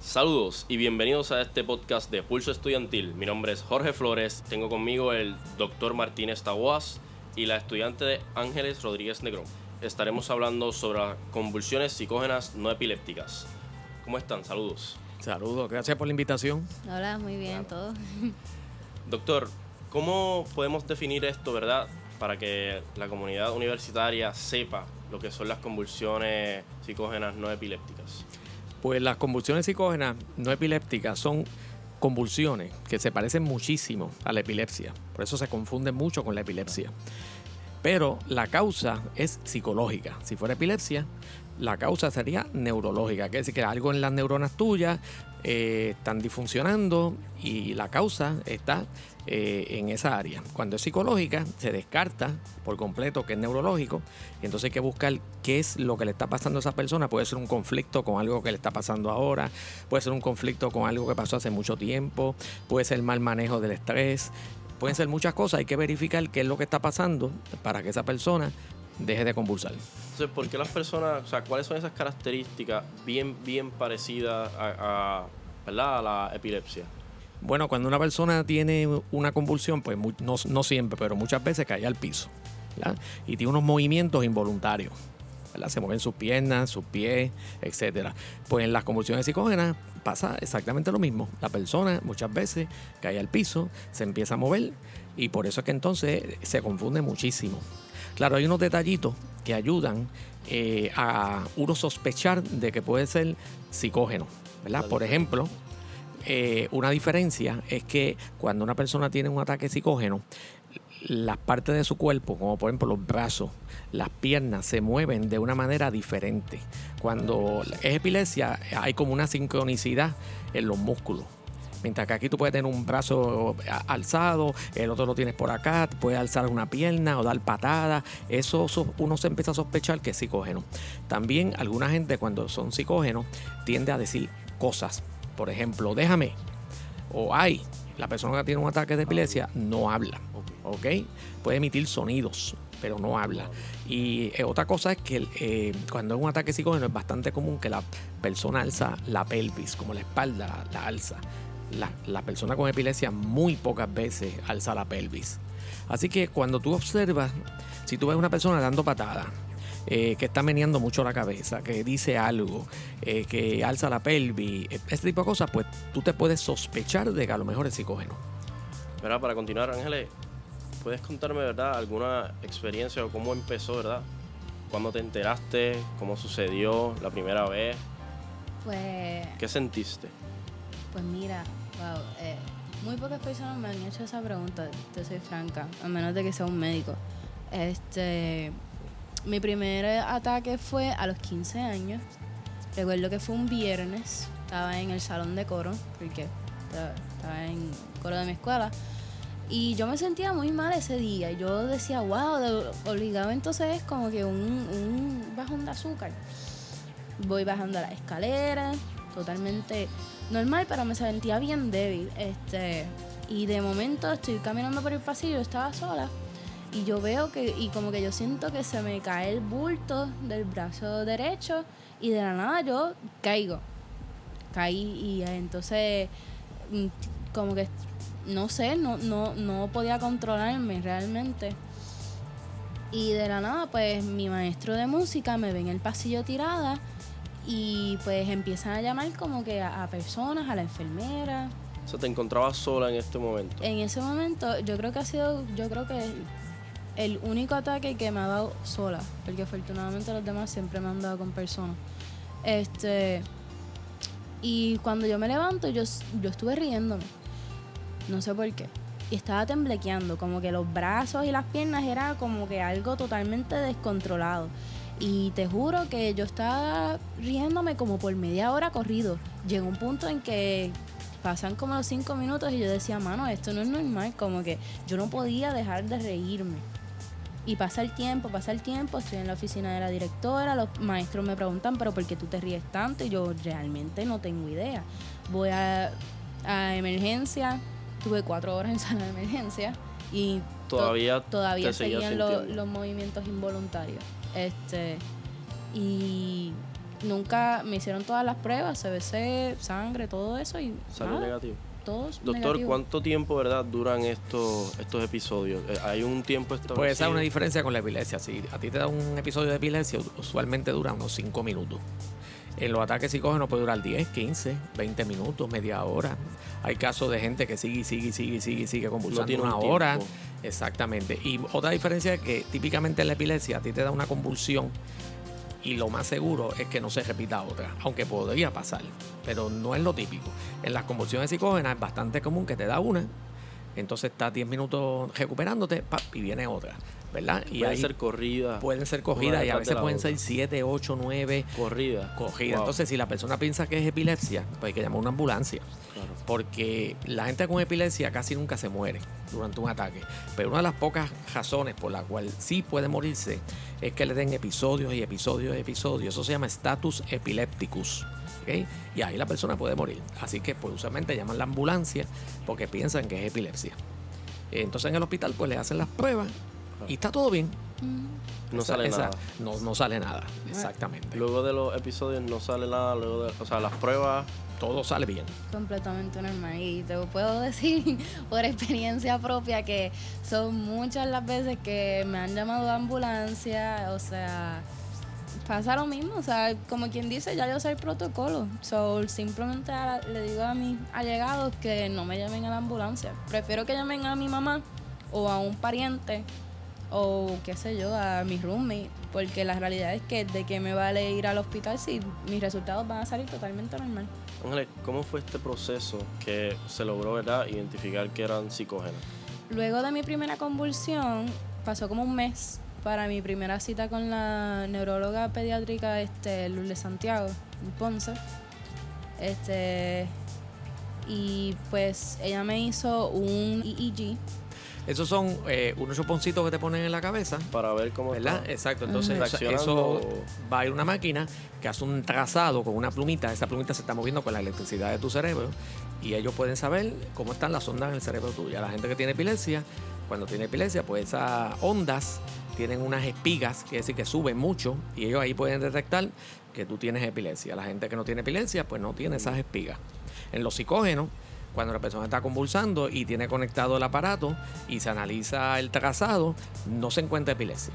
Saludos y bienvenidos a este podcast de Pulso Estudiantil. Mi nombre es Jorge Flores, tengo conmigo el doctor Martínez Taboas y la estudiante de Ángeles Rodríguez Negrón. Estaremos hablando sobre las convulsiones psicógenas no epilépticas. ¿Cómo están? Saludos. Saludos, gracias por la invitación. Hola, muy bien, todo. Doctor, ¿cómo podemos definir esto, verdad? Para que la comunidad universitaria sepa lo que son las convulsiones psicógenas no epilépticas. Pues las convulsiones psicógenas no epilépticas son convulsiones que se parecen muchísimo a la epilepsia. Por eso se confunden mucho con la epilepsia. Pero la causa es psicológica. Si fuera epilepsia, la causa sería neurológica, que es decir, que algo en las neuronas tuyas eh, están disfuncionando y la causa está eh, en esa área. Cuando es psicológica, se descarta por completo que es neurológico y entonces hay que buscar qué es lo que le está pasando a esa persona. Puede ser un conflicto con algo que le está pasando ahora, puede ser un conflicto con algo que pasó hace mucho tiempo, puede ser mal manejo del estrés, pueden ser muchas cosas. Hay que verificar qué es lo que está pasando para que esa persona deje de convulsar. Entonces, ¿por qué las personas, o sea, cuáles son esas características bien, bien parecidas a, a, la epilepsia? Bueno, cuando una persona tiene una convulsión, pues no, no siempre, pero muchas veces cae al piso ¿verdad? y tiene unos movimientos involuntarios. ¿verdad? Se mueven sus piernas, sus pies, etc. Pues en las convulsiones psicógenas pasa exactamente lo mismo. La persona muchas veces cae al piso, se empieza a mover y por eso es que entonces se confunde muchísimo. Claro, hay unos detallitos que ayudan eh, a uno sospechar de que puede ser psicógeno, ¿verdad? Por ejemplo, eh, una diferencia es que cuando una persona tiene un ataque psicógeno, las partes de su cuerpo, como por ejemplo los brazos, las piernas, se mueven de una manera diferente. Cuando es epilepsia, hay como una sincronicidad en los músculos. Mientras que aquí tú puedes tener un brazo alzado, el otro lo tienes por acá, puedes alzar una pierna o dar patadas. Eso uno se empieza a sospechar que es psicógeno. También alguna gente cuando son psicógenos tiende a decir cosas. Por ejemplo, déjame. O ay, la persona que tiene un ataque de epilepsia no habla. ¿Ok? Puede emitir sonidos, pero no habla. Y eh, otra cosa es que eh, cuando es un ataque psicógeno es bastante común que la persona alza la pelvis, como la espalda la alza la, persona con epilepsia muy pocas veces alza la pelvis. Así que cuando tú observas, si tú ves una persona dando patada, eh, que está meneando mucho la cabeza, que dice algo, eh, que alza la pelvis, este tipo de cosas, pues tú te puedes sospechar de que a lo mejor es psicógeno. Pero para continuar, Ángeles, ¿puedes contarme, verdad, alguna experiencia o cómo empezó, verdad? ¿Cuándo te enteraste? ¿Cómo sucedió la primera vez? Pues... ¿Qué sentiste? Pues mira, wow, eh, muy pocas personas me han hecho esa pregunta, te soy franca, a menos de que sea un médico. Este, mi primer ataque fue a los 15 años. Recuerdo que fue un viernes, estaba en el salón de coro, porque estaba en coro de mi escuela. Y yo me sentía muy mal ese día. Yo decía, wow, obligado entonces es como que un, un bajón de azúcar. Voy bajando la escalera, totalmente normal, pero me sentía bien débil. Este, y de momento estoy caminando por el pasillo, estaba sola. Y yo veo que, y como que yo siento que se me cae el bulto del brazo derecho y de la nada yo caigo. Caí y entonces mm, como que no sé, no, no, no podía controlarme realmente. Y de la nada, pues mi maestro de música me ve en el pasillo tirada y pues empiezan a llamar como que a, personas, a la enfermera. O sea, te encontrabas sola en este momento. En ese momento yo creo que ha sido, yo creo que el único ataque que me ha dado sola, porque afortunadamente los demás siempre me han dado con personas. Este y cuando yo me levanto, yo, yo estuve riéndome. No sé por qué. Y estaba temblequeando, como que los brazos y las piernas era como que algo totalmente descontrolado. Y te juro que yo estaba riéndome como por media hora corrido. Llegó un punto en que pasan como los cinco minutos y yo decía, mano, esto no es normal, como que yo no podía dejar de reírme. Y pasa el tiempo, pasa el tiempo, estoy en la oficina de la directora, los maestros me preguntan, pero ¿por qué tú te ríes tanto? Y yo realmente no tengo idea. Voy a, a emergencia, tuve cuatro horas en sala de emergencia y todavía, todavía seguían los movimientos involuntarios. Este, y nunca me hicieron todas las pruebas, CBC, sangre, todo eso y Salió negativo. Todos Doctor, negativos. ¿cuánto tiempo, verdad, duran estos, estos episodios? Eh, ¿Hay un tiempo establecido? Puede ser una diferencia con la epilepsia. Si a ti te da un episodio de epilepsia, usualmente dura unos 5 minutos. En los ataques psicógenos puede durar 10, 15, 20 minutos, media hora. Hay casos de gente que sigue, y sigue, y sigue, y sigue, y sigue convulsando tiene un una hora. tiempo. Exactamente. Y otra diferencia es que típicamente en la epilepsia a ti te da una convulsión y lo más seguro es que no se repita otra, aunque podría pasar, pero no es lo típico. En las convulsiones psicógenas es bastante común que te da una, entonces estás 10 minutos recuperándote pap, y viene otra, ¿verdad? Y Puede ahí ser corrida. pueden ser una cogidas y a veces pueden otra. ser 7, 8, 9 Corrida. cogidas. Wow, Entonces, si la persona piensa que es epilepsia, pues hay que llamar a una ambulancia claro. porque la gente con epilepsia casi nunca se muere durante un ataque. Pero una de las pocas razones por la cual sí puede morirse es que le den episodios y episodios y episodios. Eso se llama status epilepticus. Y ahí la persona puede morir. Así que pues usualmente llaman la ambulancia porque piensan que es epilepsia. Entonces en el hospital pues le hacen las pruebas y está todo bien. No Esa- sale esa- nada. No, no sale nada, exactamente. Luego de los episodios no sale nada. Luego de, o sea, las pruebas. Todo sale bien. completamente normal. Y te puedo decir por experiencia propia que son muchas las veces que me han llamado a ambulancia, o sea, pasa lo mismo, o sea, como quien dice, ya yo soy protocolo. So, simplemente a- le digo a mis allegados que no me llamen a la ambulancia. Prefiero que llamen a mi mamá o a un pariente o qué sé yo, a mi roommate, porque la realidad es que de qué me vale ir al hospital si mis resultados van a salir totalmente normal. Ángeles, ¿cómo fue este proceso que se logró, verdad, identificar que eran psicógenas? Luego de mi primera convulsión, pasó como un mes para mi primera cita con la neuróloga pediátrica este, Lourdes Santiago, en Ponce. Este, y pues ella me hizo un EEG. Esos son eh, unos chuponcitos que te ponen en la cabeza. Para ver cómo ¿Verdad? está. Exacto. Entonces, eso- eso va a ir una máquina que hace un trazado con una plumita. Esa plumita se está moviendo con la electricidad de tu cerebro y ellos pueden saber cómo están las ondas en el cerebro tuyo. La gente que tiene epilepsia, cuando tiene epilepsia, pues esas ondas tienen unas espigas, quiere decir que suben mucho y ellos ahí pueden detectar que tú tienes epilepsia. La gente que no tiene epilepsia, pues no tiene esas espigas. En los psicógenos, cuando la persona está convulsando y tiene conectado el aparato y se analiza el trazado, no se encuentra epilepsia.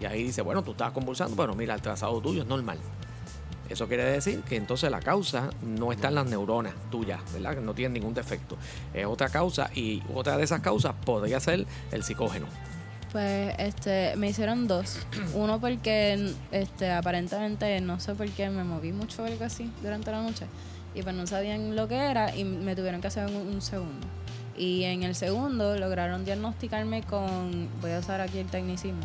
Y ahí dice, bueno, tú estás convulsando, pero mira, el trazado tuyo es normal. Eso quiere decir que entonces la causa no está en las neuronas tuyas, ¿verdad? Que no tiene ningún defecto. Es otra causa y otra de esas causas podría ser el psicógeno. Pues este, me hicieron dos. Uno porque este, aparentemente no sé por qué me moví mucho o algo así durante la noche. Y pues no sabían lo que era y me tuvieron que hacer un, un segundo. Y en el segundo lograron diagnosticarme con, voy a usar aquí el tecnicismo,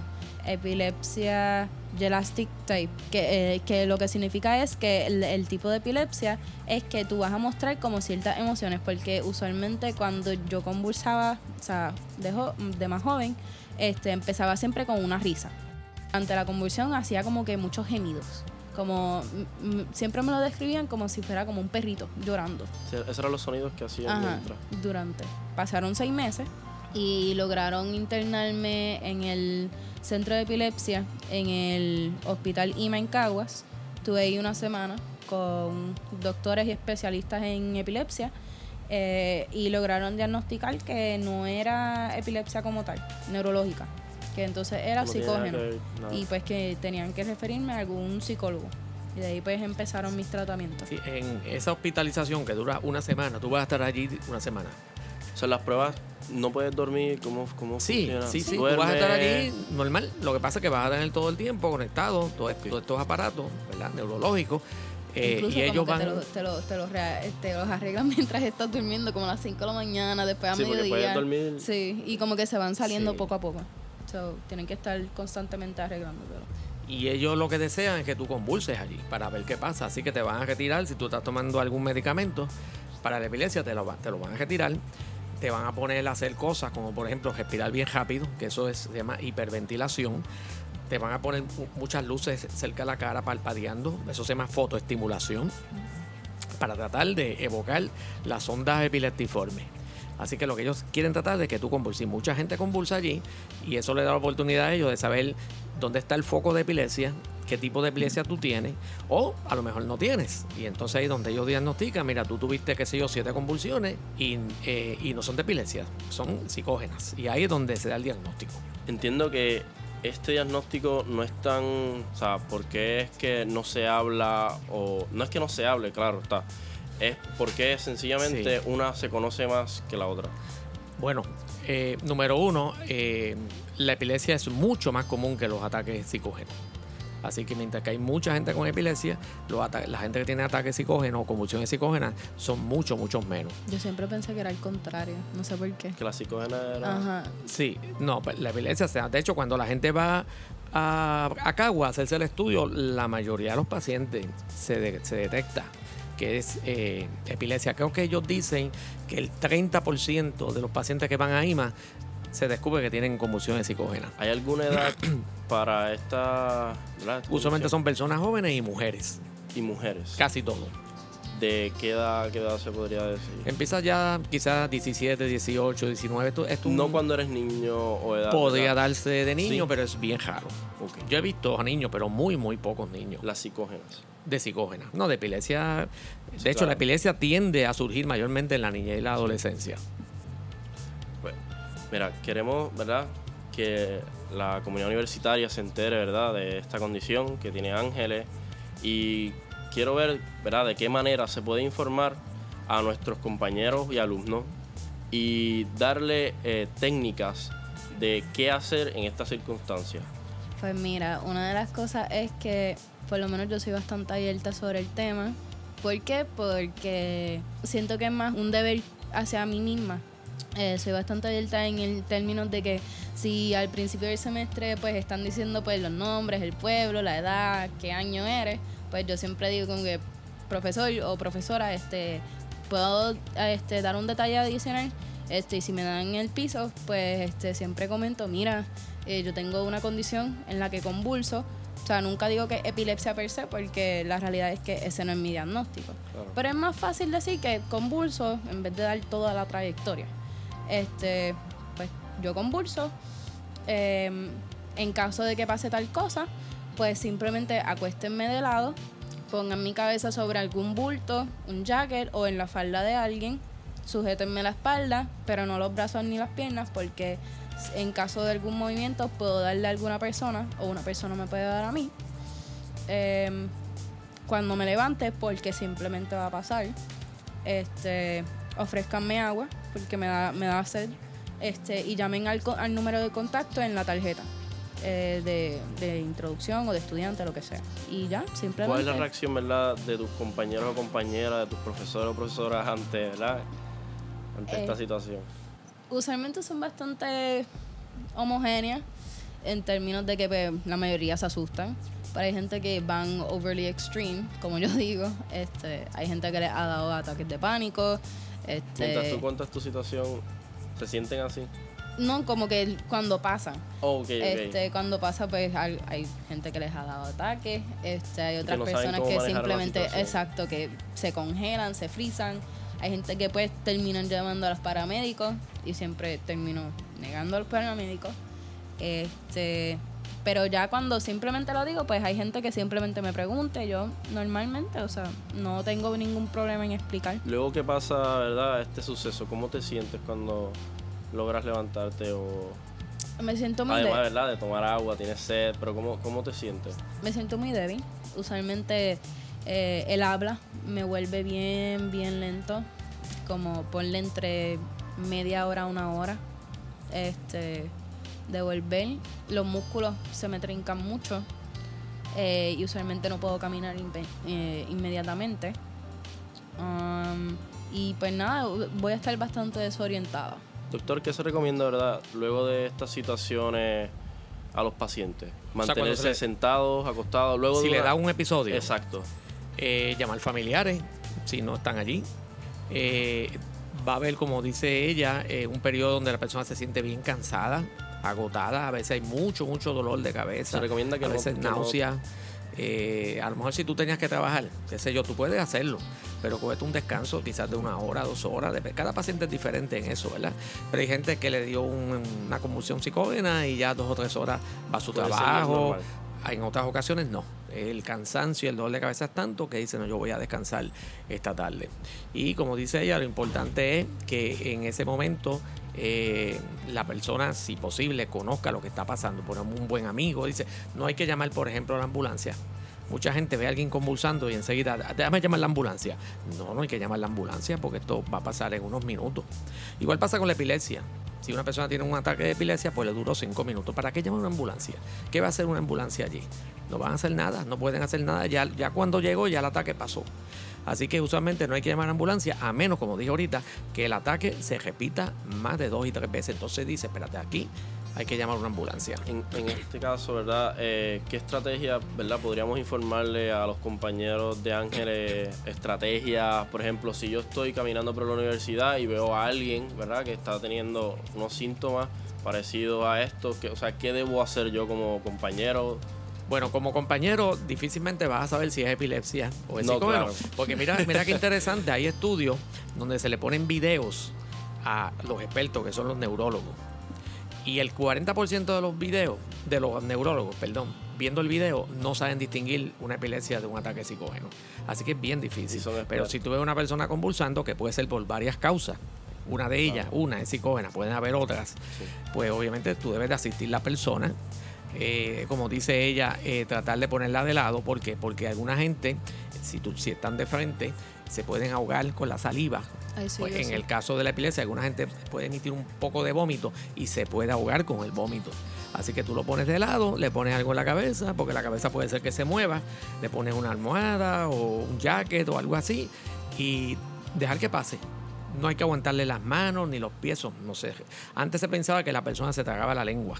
epilepsia gelastic type, que, eh, que lo que significa es que el, el tipo de epilepsia es que tú vas a mostrar como ciertas emociones, porque usualmente cuando yo convulsaba, o sea, de, de más joven, este, empezaba siempre con una risa. Ante la convulsión hacía como que muchos gemidos. Como mm, mm, siempre me lo describían como si fuera como un perrito llorando. Sí, Esos eran los sonidos que hacían Ajá, mientras. durante. Pasaron seis meses y lograron internarme en el centro de epilepsia en el hospital IMA en Caguas. Estuve ahí una semana con doctores y especialistas en epilepsia eh, y lograron diagnosticar que no era epilepsia como tal, neurológica, que entonces era psicógeno que y pues que tenían que referirme a algún psicólogo. Y de ahí pues empezaron mis tratamientos. Sí, en esa hospitalización que dura una semana, tú vas a estar allí una semana. O sea, las pruebas no puedes dormir. ¿Cómo, cómo Sí, funciona? sí, sí. Tú vas a estar allí normal. Lo que pasa es que vas a tener todo el tiempo conectado, todo- todos estos aparatos, ¿verdad? Neurológicos. Eh, Incluso y ellos van. te, lo- te, lo- te los rea- te los arreglan mientras estás durmiendo, como a las 5 de la mañana, después a Sí, mediodía. dormir- Sí, y como que se van saliendo Sí. poco a poco. So, tienen que estar constantemente arreglándotelo. Y ellos lo que desean es que tú convulses allí para ver qué pasa. Así que te van a retirar si tú estás tomando algún medicamento para la epilepsia, te lo, te lo van a retirar. Te van a poner a hacer cosas como, por ejemplo, respirar bien rápido, que eso es, se llama hiperventilación. Te van a poner mu- muchas luces cerca de la cara parpadeando, eso se llama fotoestimulación, para tratar de evocar las ondas epileptiformes. Así que lo que ellos quieren tratar es que tú convulses. Mucha gente convulsa allí y eso le da la oportunidad a ellos de saber dónde está el foco de epilepsia qué tipo de epilepsia tú tienes o a lo mejor no tienes. Y entonces ahí donde ellos diagnostican, mira, tú tuviste, qué sé yo, siete convulsiones y, eh, y no son de epilepsia, son psicógenas. Y ahí es donde se da el diagnóstico. Entiendo que este diagnóstico no es tan, o sea, porque es que no se habla o no es que no se hable, claro, está. Es porque sencillamente una se conoce más que la otra. Bueno, eh, número uno, eh, la epilepsia es mucho más común que los ataques psicógenos. Así que mientras que hay mucha gente con epilepsia, la gente que tiene ataques psicógenos o convulsiones psicógenas son mucho, muchos menos. Yo siempre pensé que era el contrario, no sé por qué. Que la psicógena era... Ajá. Sí, no, pues, la epilepsia, sea, de hecho, cuando la gente va a, a Cagua a hacerse el estudio, la mayoría de los pacientes se, se detecta que es eh, epilepsia. Creo que ellos dicen que el 30% de los pacientes que van a IMA se descubre que tienen convulsiones psicógenas. ¿Hay alguna edad para esta... Usualmente son personas jóvenes y mujeres. Y mujeres. Casi todo. ¿De qué edad, qué edad se podría decir? Empieza ya quizás 17, 18, 19. Esto, esto no cuando eres niño o edad. Podría darse de niño, pero es bien raro. Yo he visto a niños, pero muy, muy pocos niños. Las psicógenas. De psicógenas. No, de epilepsia. De hecho, la epilepsia tiende a surgir mayormente en la niñez y la adolescencia. Mira, queremos, ¿verdad? Que la comunidad universitaria se entere, ¿verdad? De esta condición que tiene Ángeles y quiero ver, ¿verdad? De qué manera se puede informar a nuestros compañeros y alumnos y darle eh, técnicas de qué hacer en estas circunstancias. Pues mira, una de las cosas es que por lo menos yo soy bastante abierta sobre el tema. ¿Por qué? Porque siento que es más un deber hacia mí misma eh, soy bastante abierta en el término de que si al principio del semestre pues están diciendo pues los nombres, el pueblo, la edad, qué año eres, pues yo siempre digo como que profesor o profesora, este, puedo este, dar un detalle adicional, este, y si me dan el piso, pues este, siempre comento, mira, eh, yo tengo una condición en la que convulso, o sea, nunca digo que epilepsia per se, porque la realidad es que ese no es mi diagnóstico. Pero es más fácil decir que convulso en vez de dar toda la trayectoria este, pues yo convulso. Em, en caso de que pase tal cosa, pues simplemente acuéstenme de lado, pongan mi cabeza sobre algún bulto, un jacket o en la falda de alguien, sujétenme la espalda, pero no los brazos ni las piernas, porque en caso de algún movimiento puedo darle a alguna persona o una persona me puede dar a mí. Em, cuando me levante, porque simplemente va a pasar, este, ofrezcanme agua, porque me da, me da sed, este, y llamen al, al número de contacto en la tarjeta. Eh, de, de, introducción o de estudiante, lo que sea. Y ya, simplemente. ¿Cuál es la reacción, verdad, de tus compañeros o compañeras, de tus profesores o profesoras ante, ¿verdad? ante esta eh, situación? Usualmente son bastante homogéneas en términos de que pues, la mayoría se asustan. Pero hay gente que van overly extreme, como yo digo. Este, hay gente que les ha dado ataques de pánico. Este, Mientras tú cuentas tu situación, ¿se sienten así? No, como que cuando pasa. Oh, este, Cuando pasa, pues hay, gente que les ha dado ataques. Este, hay otras personas que simplemente, exacto, que se congelan, se frisan. Hay gente que pues terminan llamando a los paramédicos y siempre termino negando a los paramédicos. Este, pero ya cuando simplemente lo digo, pues hay gente que simplemente me pregunte. Yo normalmente, o sea, no tengo ningún problema en explicar. Luego que pasa, ¿verdad? Este suceso, ¿cómo te sientes cuando logras levantarte o... Me siento muy Además, ¿verdad? De tomar agua, tienes sed, pero ¿cómo, cómo te sientes? Me siento muy débil. Usualmente eh, el habla me vuelve bien, bien lento. Como ponle entre media hora a una hora. Este de volver. Los músculos se me trincan mucho eh, y usualmente no puedo caminar eh, inmediatamente. Um, y pues nada, voy a estar bastante desorientada. Doctor, ¿qué se recomienda, verdad, luego de estas situaciones a los pacientes? Mantenerse sentados, acostados, luego Si le da un episodio. Exacto. Eh, llamar familiares, si no están allí. va a haber, como dice ella, un periodo donde la persona se siente bien cansada, agotada, a veces hay mucho, mucho dolor de cabeza. Se recomienda que a veces náusea. Eh, a lo mejor si tú tenías que trabajar, qué sé yo, tú puedes hacerlo, pero cogete un descanso quizás de una hora, dos horas. Cada paciente es diferente en eso, ¿verdad? Pero hay gente que le dio una convulsión psicógena y ya dos o tres horas va a su trabajo. en otras ocasiones no. El cansancio y el dolor de cabeza es tanto que dice, no, yo voy a descansar esta tarde. Y como dice ella, lo importante es que en ese momento eh, la persona, si posible, conozca lo que está pasando. Por un buen amigo, dice, no hay que llamar, por ejemplo, a la ambulancia. Mucha gente ve a alguien convulsando y enseguida, déjame llamar la ambulancia. No, no hay que llamar la ambulancia porque esto va a pasar en unos minutos. Igual pasa con la epilepsia. Si una persona tiene un ataque de epilepsia, pues le duró cinco minutos. ¿Para qué llamar una ambulancia? ¿Qué va a hacer una ambulancia allí? No van a hacer nada, no pueden hacer nada. Ya, ya cuando llegó, ya el ataque pasó. Así que usualmente no hay que llamar a ambulancia, a menos, como dije ahorita, que el ataque se repita más de dos y tres veces. Entonces dice, espérate, aquí hay que llamar a una ambulancia. En, este caso, ¿verdad? Eh, ¿Qué estrategia, ¿verdad? Podríamos informarle a los compañeros de Ángeles estrategias, por ejemplo, si yo estoy caminando por la universidad y veo a alguien, ¿verdad? Que está teniendo unos síntomas parecidos a esto, que, o sea, ¿qué debo hacer yo como compañero? Bueno, como compañero, difícilmente vas a saber si es epilepsia o es no, Porque mira, mira qué interesante, hay estudios donde se le ponen videos a los expertos, que son los neurólogos. Y el 40% de los videos, de los neurólogos, perdón, viendo el video, no saben distinguir una epilepsia de un ataque psicógeno. Así que es bien difícil. Pero si tú ves una persona convulsando, que puede ser por varias causas, una de ellas, una es psicógena, pueden haber otras, pues obviamente tú debes de asistir a la persona. Eh, como dice ella, eh, tratar de ponerla de lado. ¿Por qué? Porque alguna gente, si, tú, si están de frente, se pueden ahogar con la saliva. Pues, en el caso de la epilepsia, alguna gente puede emitir un poco de vómito y se puede ahogar con el vómito. Así que tú lo pones de lado, le pones algo en la cabeza, porque la cabeza puede ser que se mueva, le pones una almohada o un jacket o algo así y dejar que pase. No hay que aguantarle las manos ni los pies, no sé. Antes se pensaba que la persona se tragaba la lengua.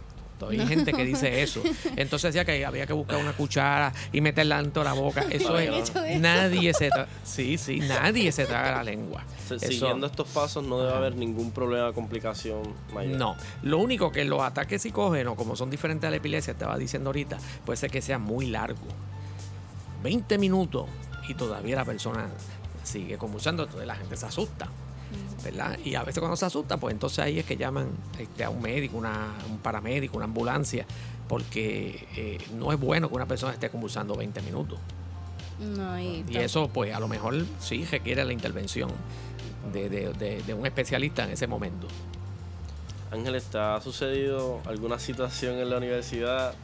Hay gente que dice eso. Entonces decía que había que buscar una cuchara y meterla dentro de la boca. Eso es. Nadie se traga. Sí, sí, nadie se traga la lengua. Siguiendo estos pasos no debe haber ningún problema, complicación mayor. No. Lo único que los ataques psicógenos, como son diferentes a la epilepsia, estaba diciendo ahorita, puede ser que sea muy largo. 20 minutos y todavía la persona sigue convulsando, entonces la gente se asusta. ¿Verdad? Y a veces cuando se asusta, pues entonces ahí es que llaman este, a un médico, una, un paramédico, una ambulancia, porque eh, no es bueno que una persona esté convulsando 20 minutos. y, eso, pues a lo mejor sí requiere la intervención de, un especialista en ese momento. Ángel, ¿te ha sucedido alguna situación en la universidad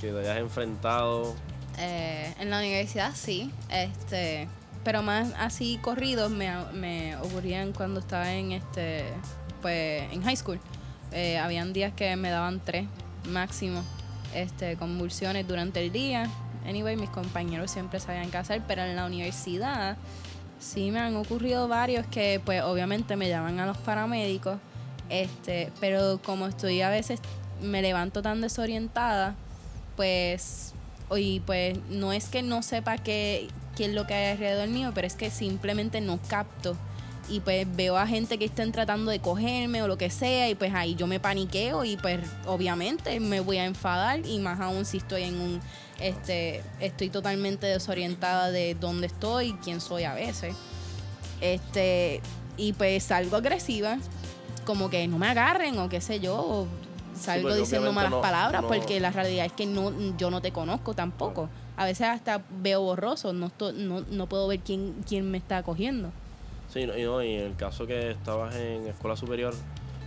que te hayas enfrentado? Eh, en la universidad sí. Este, pero más así corridos me, me ocurrían cuando estaba en este pues en high school. Eh, habían días que me daban tres máximo este, convulsiones durante el día. Anyway, mis compañeros siempre sabían qué hacer, pero en la universidad sí me han ocurrido varios que pues obviamente me llaman a los paramédicos, este, pero como estoy a veces me levanto tan desorientada, pues y pues no es que no sepa qué, qué es lo que hay alrededor mío, pero es que simplemente no capto. Y pues veo a gente que estén tratando de cogerme o lo que sea, y pues ahí yo me paniqueo y pues obviamente me voy a enfadar, y más aún si estoy en un, este, estoy totalmente desorientada de dónde estoy, quién soy a veces. Este, y pues salgo agresiva, como que no me agarren o qué sé yo, o salgo diciendo malas palabras, porque la realidad es que no, yo no te conozco tampoco a veces hasta veo borroso, no, no, no puedo ver quién, quién me está cogiendo. Sí, no, y, no, y en el caso que estabas en escuela superior,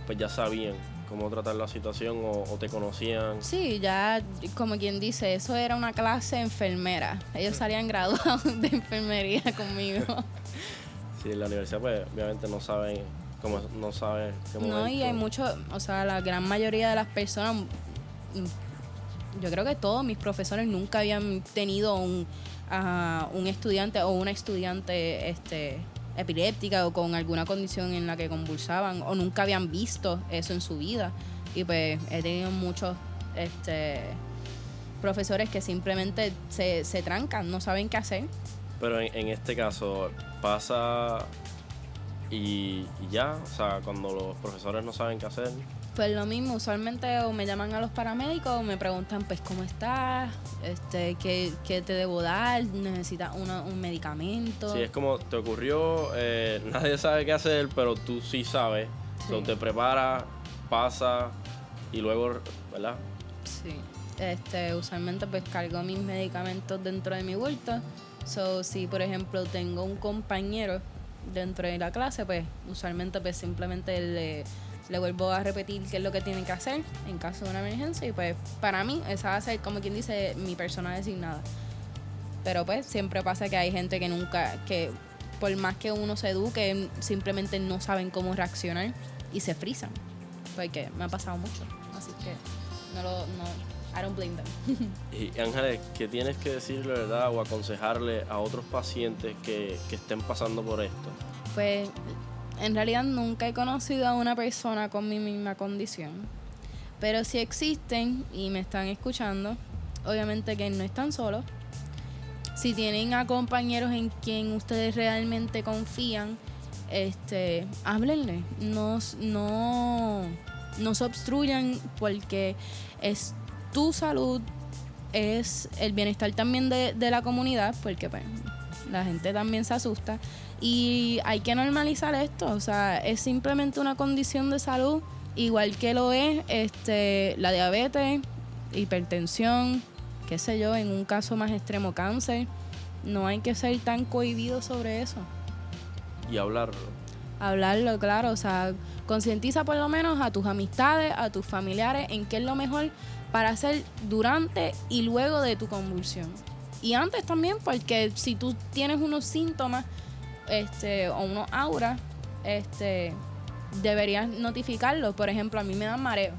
pues ya sabían cómo tratar la situación o, te conocían. Sí, ya como quien dice, eso era una clase enfermera. Ellos salían graduados de enfermería conmigo. Sí, en la universidad pues obviamente no saben cómo no saben No, y hay mucho, o sea, la gran mayoría de las personas yo creo que todos mis profesores nunca habían tenido un, un estudiante o una estudiante este, epiléptica o con alguna condición en la que convulsaban o nunca habían visto eso en su vida. Y pues he tenido muchos este, profesores que simplemente se, se trancan, no saben qué hacer. Pero en, este caso pasa y ya, o sea, cuando los profesores no saben qué hacer, pues lo mismo, usualmente o me llaman a los paramédicos o me preguntan, pues, ¿cómo estás? Este, ¿qué, te debo dar? ¿Necesitas un medicamento? Sí, es como te ocurrió, eh, nadie sabe qué hacer, pero tú sí sabes. Sí. te preparas, pasa y luego, ¿verdad? Sí. Este, usualmente pues cargo mis medicamentos dentro de mi bulto. So, si por ejemplo tengo un compañero dentro de la clase, pues usualmente pues simplemente le, le vuelvo a repetir qué es lo que tiene que hacer en caso de una emergencia y pues para mí esa va a ser como quien dice mi persona designada. Pero pues siempre pasa que hay gente que nunca, que por más que uno se eduque, simplemente no saben cómo reaccionar y se frisan. Porque me ha pasado mucho. Así que no lo, no, I don't blame them. Y Ángeles, ¿qué tienes que decirle, verdad, o aconsejarle a otros pacientes que, que estén pasando por esto? Pues en realidad nunca he conocido a una persona con mi misma condición. Pero si existen y me están escuchando, obviamente que no están solos. Si tienen a compañeros en quien ustedes realmente confían, este, háblenle. No, no, no se obstruyan porque es tu salud, es el bienestar también de, de la comunidad, porque pues, la gente también se asusta. Y hay que normalizar esto, o sea, es simplemente una condición de salud, igual que lo es este, la diabetes, hipertensión, qué sé yo, en un caso más extremo cáncer. No hay que ser tan cohibido sobre eso. Y hablarlo. Hablarlo, claro, o sea, concientiza por lo menos a tus amistades, a tus familiares en qué es lo mejor para hacer durante y luego de tu convulsión. Y antes también, porque si tú tienes unos síntomas este, o unos auras, este, notificarlo. Por ejemplo, a mí me dan mareo.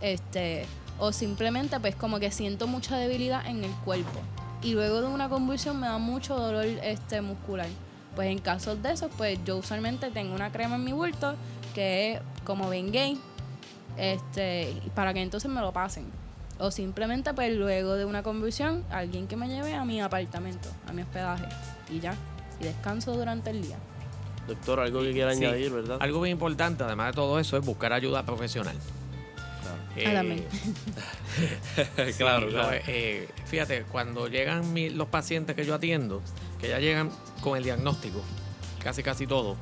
Este, o simplemente pues como que siento mucha debilidad en el cuerpo. Y luego de una convulsión me da mucho dolor este, muscular. Pues en casos de esos, pues yo usualmente tengo una crema en mi bulto que es como Bengay, este, para que entonces me lo pasen. O simplemente pues luego de una convulsión, alguien que me lleve a mi apartamento, a mi hospedaje. Y ya. Y descanso durante el día. Doctor, algo que quiera Sí. añadir, ¿verdad? Algo bien importante, además de todo eso, es buscar ayuda profesional. Eh, Amén. claro, Sí, claro. eh, fíjate, cuando llegan mi- los pacientes que yo atiendo, que ya llegan con el diagnóstico, casi casi todo,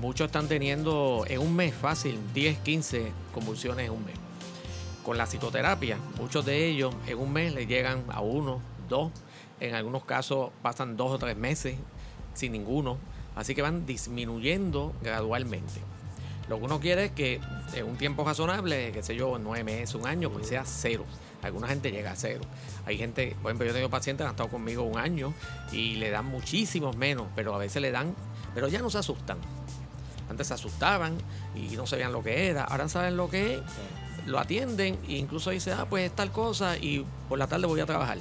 muchos están teniendo en un mes fácil 10, 15 convulsiones en un mes. Con la psicoterapia, muchos de ellos en un mes le llegan a uno, dos, en algunos casos pasan dos o tres meses sin ninguno, así que van disminuyendo gradualmente. Lo que uno quiere es que en un tiempo razonable, qué sé yo, nueve meses, un año, pues sea cero. Alguna gente llega a cero. Hay gente, por ejemplo, yo tengo pacientes que han estado conmigo un año y le dan muchísimos menos, pero a veces le dan, pero ya no se asustan. Antes se asustaban y no sabían lo que era, ahora saben lo que es, lo atienden e incluso dicen, ah, pues es tal cosa y por la tarde voy a trabajar.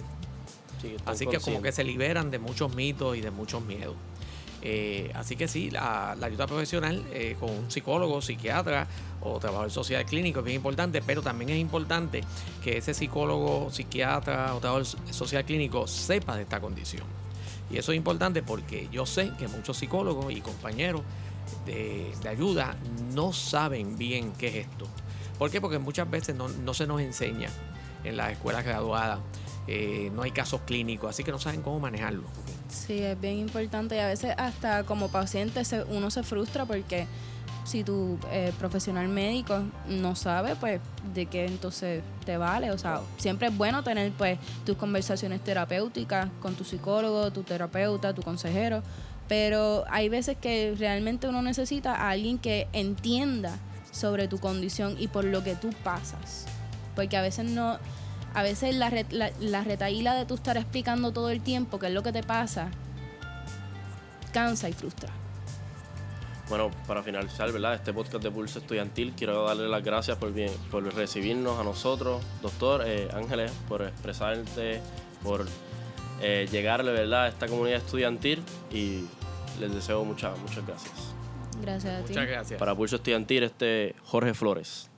Sí, Así que como que se liberan de muchos mitos y de muchos miedos. Eh, así que sí, la, la ayuda profesional eh, con un psicólogo, psiquiatra o trabajador social clínico es bien importante, pero también es importante que ese psicólogo, psiquiatra o trabajador social clínico sepa de esta condición. Y eso es importante porque yo sé que muchos psicólogos y compañeros de, de ayuda no saben bien qué es esto. ¿Por qué? Porque muchas veces no, no se nos enseña en las escuelas graduadas, eh, no hay casos clínicos, así que no saben cómo manejarlo. Sí, es bien importante y a veces hasta como paciente se- uno se frustra porque si tu eh, profesional médico no sabe, pues de qué entonces te vale. O sea, siempre es bueno tener pues tus conversaciones terapéuticas con tu psicólogo, tu terapeuta, tu consejero, pero hay veces que realmente uno necesita a alguien que entienda sobre tu condición y por lo que tú pasas. Porque a veces no, a veces la, re- la, la retaíla de tú estar explicando todo el tiempo qué es lo que te pasa, cansa y frustra. Bueno, para finalizar, ¿verdad? Este podcast de Pulso Estudiantil, quiero darle las gracias por, bien, por recibirnos a nosotros, doctor eh, Ángeles, por expresarte, por eh, llegarle, ¿verdad?, a esta comunidad estudiantil y les deseo muchas, muchas gracias. Gracias a ti. Muchas gracias. Para Pulso Estudiantil, este Jorge Flores.